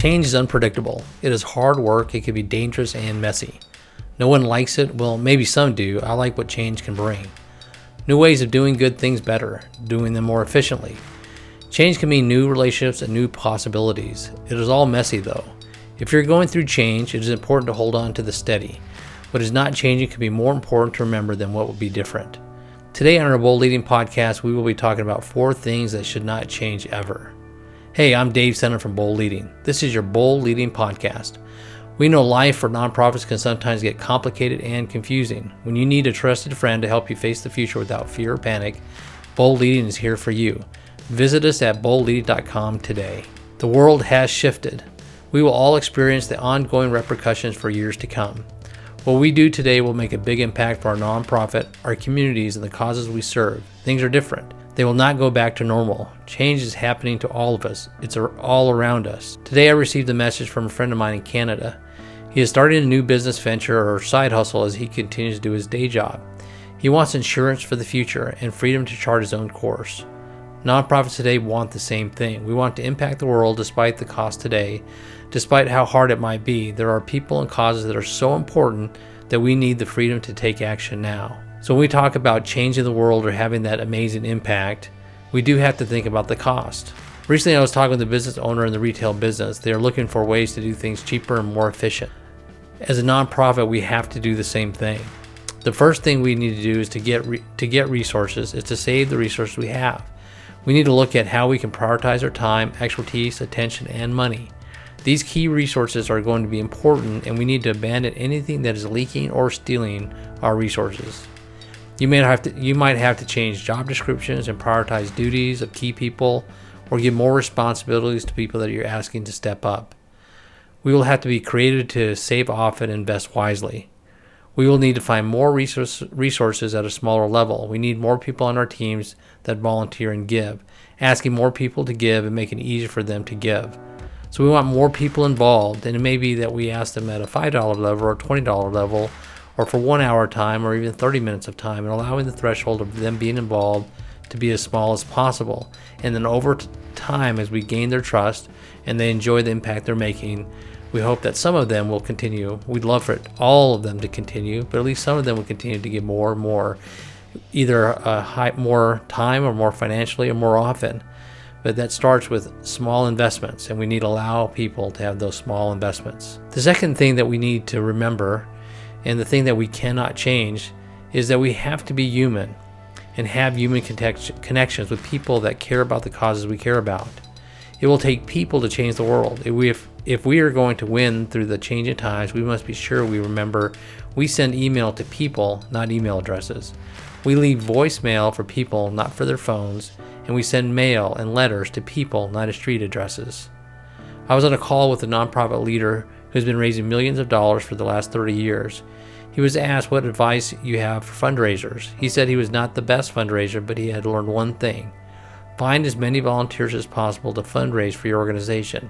Change is unpredictable. It is hard work, it can be dangerous and messy. No one likes it. Well, maybe some do. I like what change can bring. New ways of doing good things better, doing them more efficiently. Change can mean new relationships and new possibilities. It is all messy though. If you're going through change, it is important to hold on to the steady. What is not changing can be more important to remember than what will be different. Today on our Bold Leading podcast, we will be talking about four things that should not change ever. Hey, I'm Dave Sennett from Bold Leading. This is your Bold Leading podcast. We know life for nonprofits can sometimes get complicated and confusing. When you need a trusted friend to help you face the future without fear or panic, Bold Leading is here for you. Visit us at boldleading.com today. The world has shifted. We will all experience the ongoing repercussions for years to come. What we do today will make a big impact for our nonprofit, our communities, and the causes we serve. Things are different. They will not go back to normal. Change is happening to all of us, it's all around us. Today, I received a message from a friend of mine in Canada. He is starting a new business venture or side hustle as he continues to do his day job. He wants insurance for the future and freedom to chart his own course. Nonprofits today want the same thing. We want to impact the world despite the cost today. Despite how hard it might be, there are people and causes that are so important that we need the freedom to take action now. So when we talk about changing the world or having that amazing impact, we do have to think about the cost. Recently, I was talking with a business owner in the retail business. They are looking for ways to do things cheaper and more efficient. As a nonprofit, we have to do the same thing. The first thing we need to do is to get re- to get resources is to save the resources we have. We need to look at how we can prioritize our time, expertise, attention, and money. These key resources are going to be important, and we need to abandon anything that is leaking or stealing our resources. You may have to you might have to change job descriptions and prioritize duties of key people or give more responsibilities to people that you're asking to step up. We will have to be creative to save often and invest wisely. We will need to find more resource, resources at a smaller level. We need more people on our teams that volunteer and give, asking more people to give and making it easier for them to give. So we want more people involved, and it may be that we ask them at a $5 level or $20 level or for one hour time or even 30 minutes of time and allowing the threshold of them being involved to be as small as possible. And then over time, as we gain their trust and they enjoy the impact they're making, we hope that some of them will continue. We'd love for it, all of them to continue, but at least some of them will continue to give more and more, either a high, more time or more financially or more often. But that starts with small investments, and we need to allow people to have those small investments. The second thing that we need to remember and the thing that we cannot change is that we have to be human and have human connections with people that care about the causes we care about. It will take people to change the world. If we, if, if we are going to win through the changing times, we must be sure we remember we send email to people, not email addresses. We leave voicemail for people, not for their phones, and we send mail and letters to people, not street addresses. I was on a call with a nonprofit leader who's been raising millions of dollars for the last 30 years. He was asked what advice you have for fundraisers. He said he was not the best fundraiser, but he had learned one thing find as many volunteers as possible to fundraise for your organization.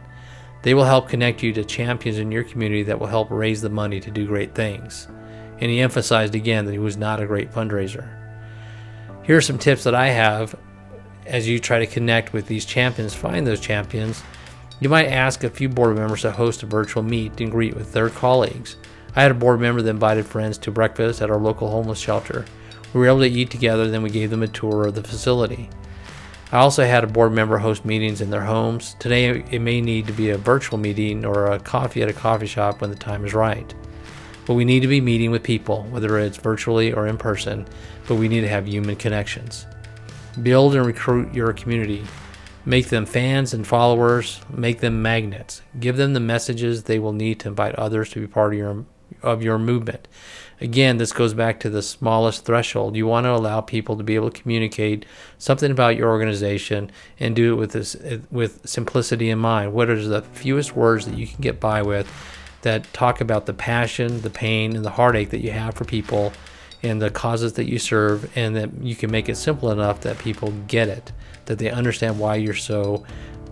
They will help connect you to champions in your community that will help raise the money to do great things. And he emphasized again that he was not a great fundraiser. Here are some tips that I have as you try to connect with these champions, find those champions you might ask a few board members to host a virtual meet and greet with their colleagues. I had a board member that invited friends to breakfast at our local homeless shelter. We were able to eat together, then we gave them a tour of the facility. I also had a board member host meetings in their homes. Today, it may need to be a virtual meeting or a coffee at a coffee shop when the time is right. But we need to be meeting with people, whether it's virtually or in person, but we need to have human connections. Build and recruit your community. Make them fans and followers, make them magnets. Give them the messages they will need to invite others to be part of your of your movement. Again, this goes back to the smallest threshold. You want to allow people to be able to communicate something about your organization and do it with this with simplicity in mind. What are the fewest words that you can get by with that talk about the passion, the pain, and the heartache that you have for people and the causes that you serve, and that you can make it simple enough that people get it that they understand why you're so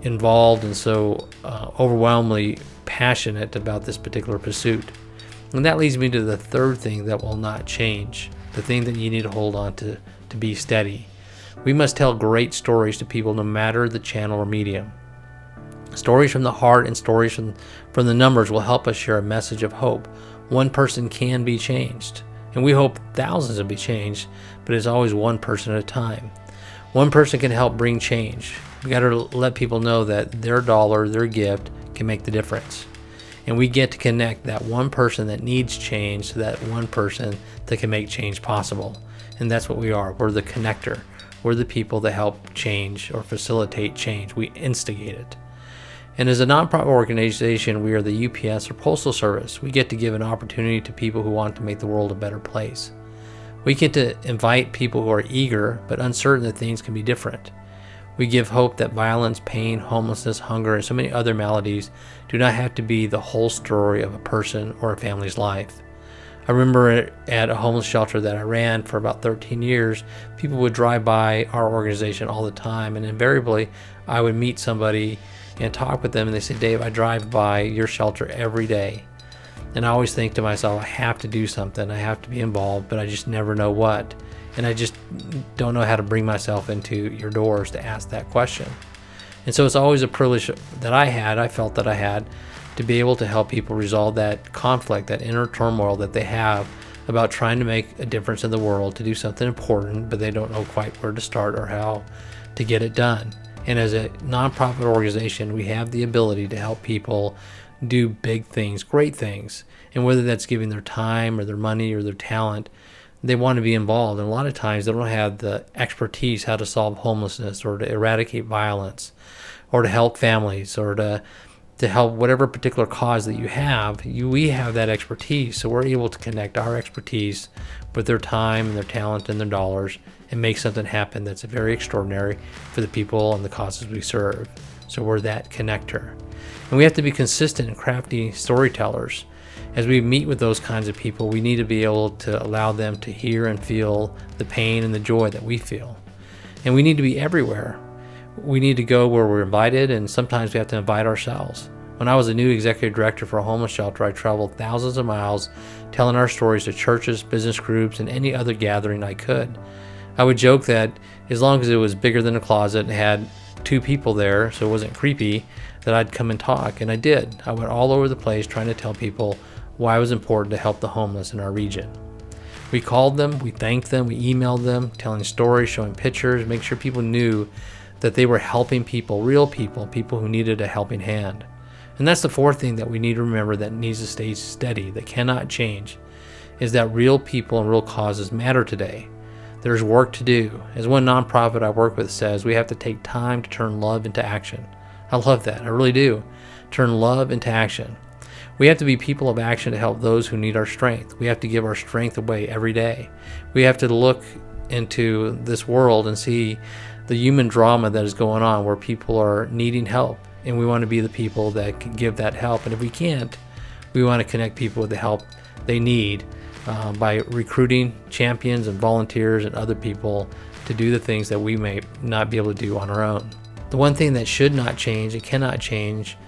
involved and so uh, overwhelmingly passionate about this particular pursuit. And that leads me to the third thing that will not change, the thing that you need to hold on to to be steady. We must tell great stories to people no matter the channel or medium. Stories from the heart and stories from, from the numbers will help us share a message of hope. One person can be changed, and we hope thousands will be changed, but it's always one person at a time. One person can help bring change. We got to let people know that their dollar, their gift can make the difference. And we get to connect that one person that needs change to that one person that can make change possible. And that's what we are. We're the connector. We're the people that help change or facilitate change. We instigate it. And as a nonprofit organization, we are the UPS or Postal Service. We get to give an opportunity to people who want to make the world a better place. We get to invite people who are eager but uncertain that things can be different. We give hope that violence, pain, homelessness, hunger, and so many other maladies do not have to be the whole story of a person or a family's life. I remember at a homeless shelter that I ran for about 13 years, people would drive by our organization all the time, and invariably I would meet somebody and talk with them, and they say, Dave, I drive by your shelter every day. And I always think to myself, I have to do something, I have to be involved, but I just never know what. And I just don't know how to bring myself into your doors to ask that question. And so it's always a privilege that I had, I felt that I had, to be able to help people resolve that conflict, that inner turmoil that they have about trying to make a difference in the world, to do something important, but they don't know quite where to start or how to get it done. And as a nonprofit organization, we have the ability to help people do big things, great things. And whether that's giving their time or their money or their talent, they want to be involved. And a lot of times they don't have the expertise how to solve homelessness or to eradicate violence or to help families or to to help whatever particular cause that you have, you, we have that expertise. So we're able to connect our expertise with their time and their talent and their dollars and make something happen that's very extraordinary for the people and the causes we serve. So we're that connector. And we have to be consistent and crafty storytellers. As we meet with those kinds of people, we need to be able to allow them to hear and feel the pain and the joy that we feel. And we need to be everywhere. We need to go where we're invited, and sometimes we have to invite ourselves. When I was a new executive director for a homeless shelter, I traveled thousands of miles telling our stories to churches, business groups, and any other gathering I could. I would joke that as long as it was bigger than a closet and had two people there, so it wasn't creepy, that I'd come and talk. And I did. I went all over the place trying to tell people why it was important to help the homeless in our region. We called them, we thanked them, we emailed them, telling stories, showing pictures, make sure people knew that they were helping people, real people, people who needed a helping hand. And that's the fourth thing that we need to remember that needs to stay steady, that cannot change, is that real people and real causes matter today. There's work to do. As one nonprofit I work with says, we have to take time to turn love into action. I love that. I really do. Turn love into action. We have to be people of action to help those who need our strength. We have to give our strength away every day. We have to look into this world and see the human drama that is going on where people are needing help. And we want to be the people that can give that help. And if we can't, we want to connect people with the help they need uh, by recruiting champions and volunteers and other people to do the things that we may not be able to do on our own. The one thing that should not change and cannot change,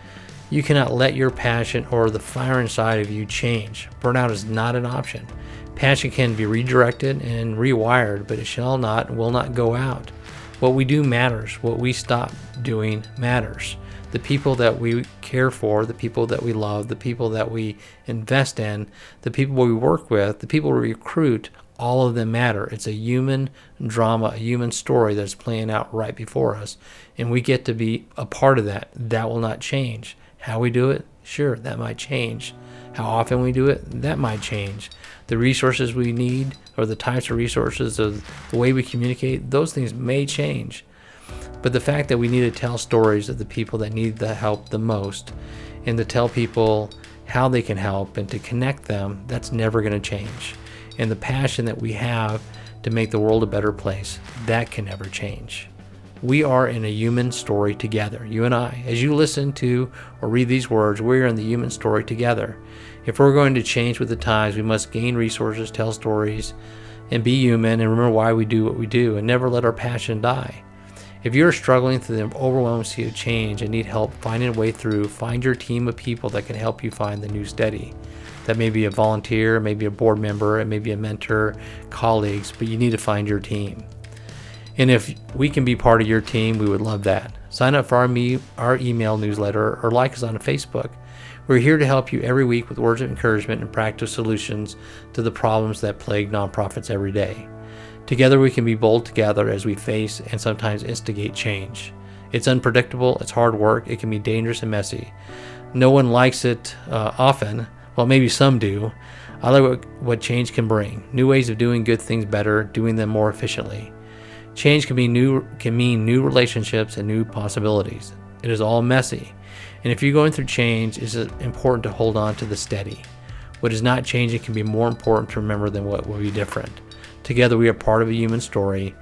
you cannot let your passion or the fire inside of you change. Burnout is not an option. Passion can be redirected and rewired, but it shall not, will not go out. What we do matters. What we stop doing matters the people that we care for, the people that we love, the people that we invest in, the people we work with, the people we recruit, all of them matter. It's a human drama, a human story that's playing out right before us. And we get to be a part of that. That will not change. How we do it, sure, that might change. How often we do it, that might change. The resources we need, or the types of resources, the way we communicate, those things may change. But the fact that we need to tell stories of the people that need the help the most and to tell people how they can help and to connect them, that's never going to change. And the passion that we have to make the world a better place, that can never change. We are in a human story together, you and I. As you listen to or read these words, we're in the human story together. If we're going to change with the times, we must gain resources, tell stories, and be human and remember why we do what we do and never let our passion die. If you're struggling through the overwhelming sea of change and need help finding a way through, find your team of people that can help you find the new steady. That may be a volunteer, maybe a board member, it may be a mentor, colleagues, but you need to find your team. And if we can be part of your team, we would love that. Sign up for our, me- our email newsletter or like us on Facebook. We're here to help you every week with words of encouragement and practical solutions to the problems that plague nonprofits every day. Together, we can be bold together as we face and sometimes instigate change. It's unpredictable, it's hard work, it can be dangerous and messy. No one likes it uh, often. Well, maybe some do. I like what, what change can bring new ways of doing good things better, doing them more efficiently. Change can be new can mean new relationships and new possibilities. It is all messy. And if you're going through change, it's important to hold on to the steady. What is not changing can be more important to remember than what will be different. Together we are part of a human story.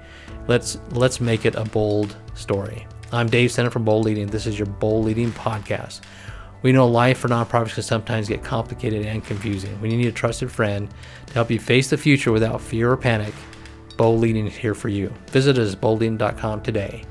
Let's let's make it a bold story. I'm Dave Sennett from Bold Leading. This is your Bold Leading podcast. We know life for nonprofits can sometimes get complicated and confusing. When you need a trusted friend to help you face the future without fear or panic, Bold Leading is here for you. Visit us at boldleading.com today.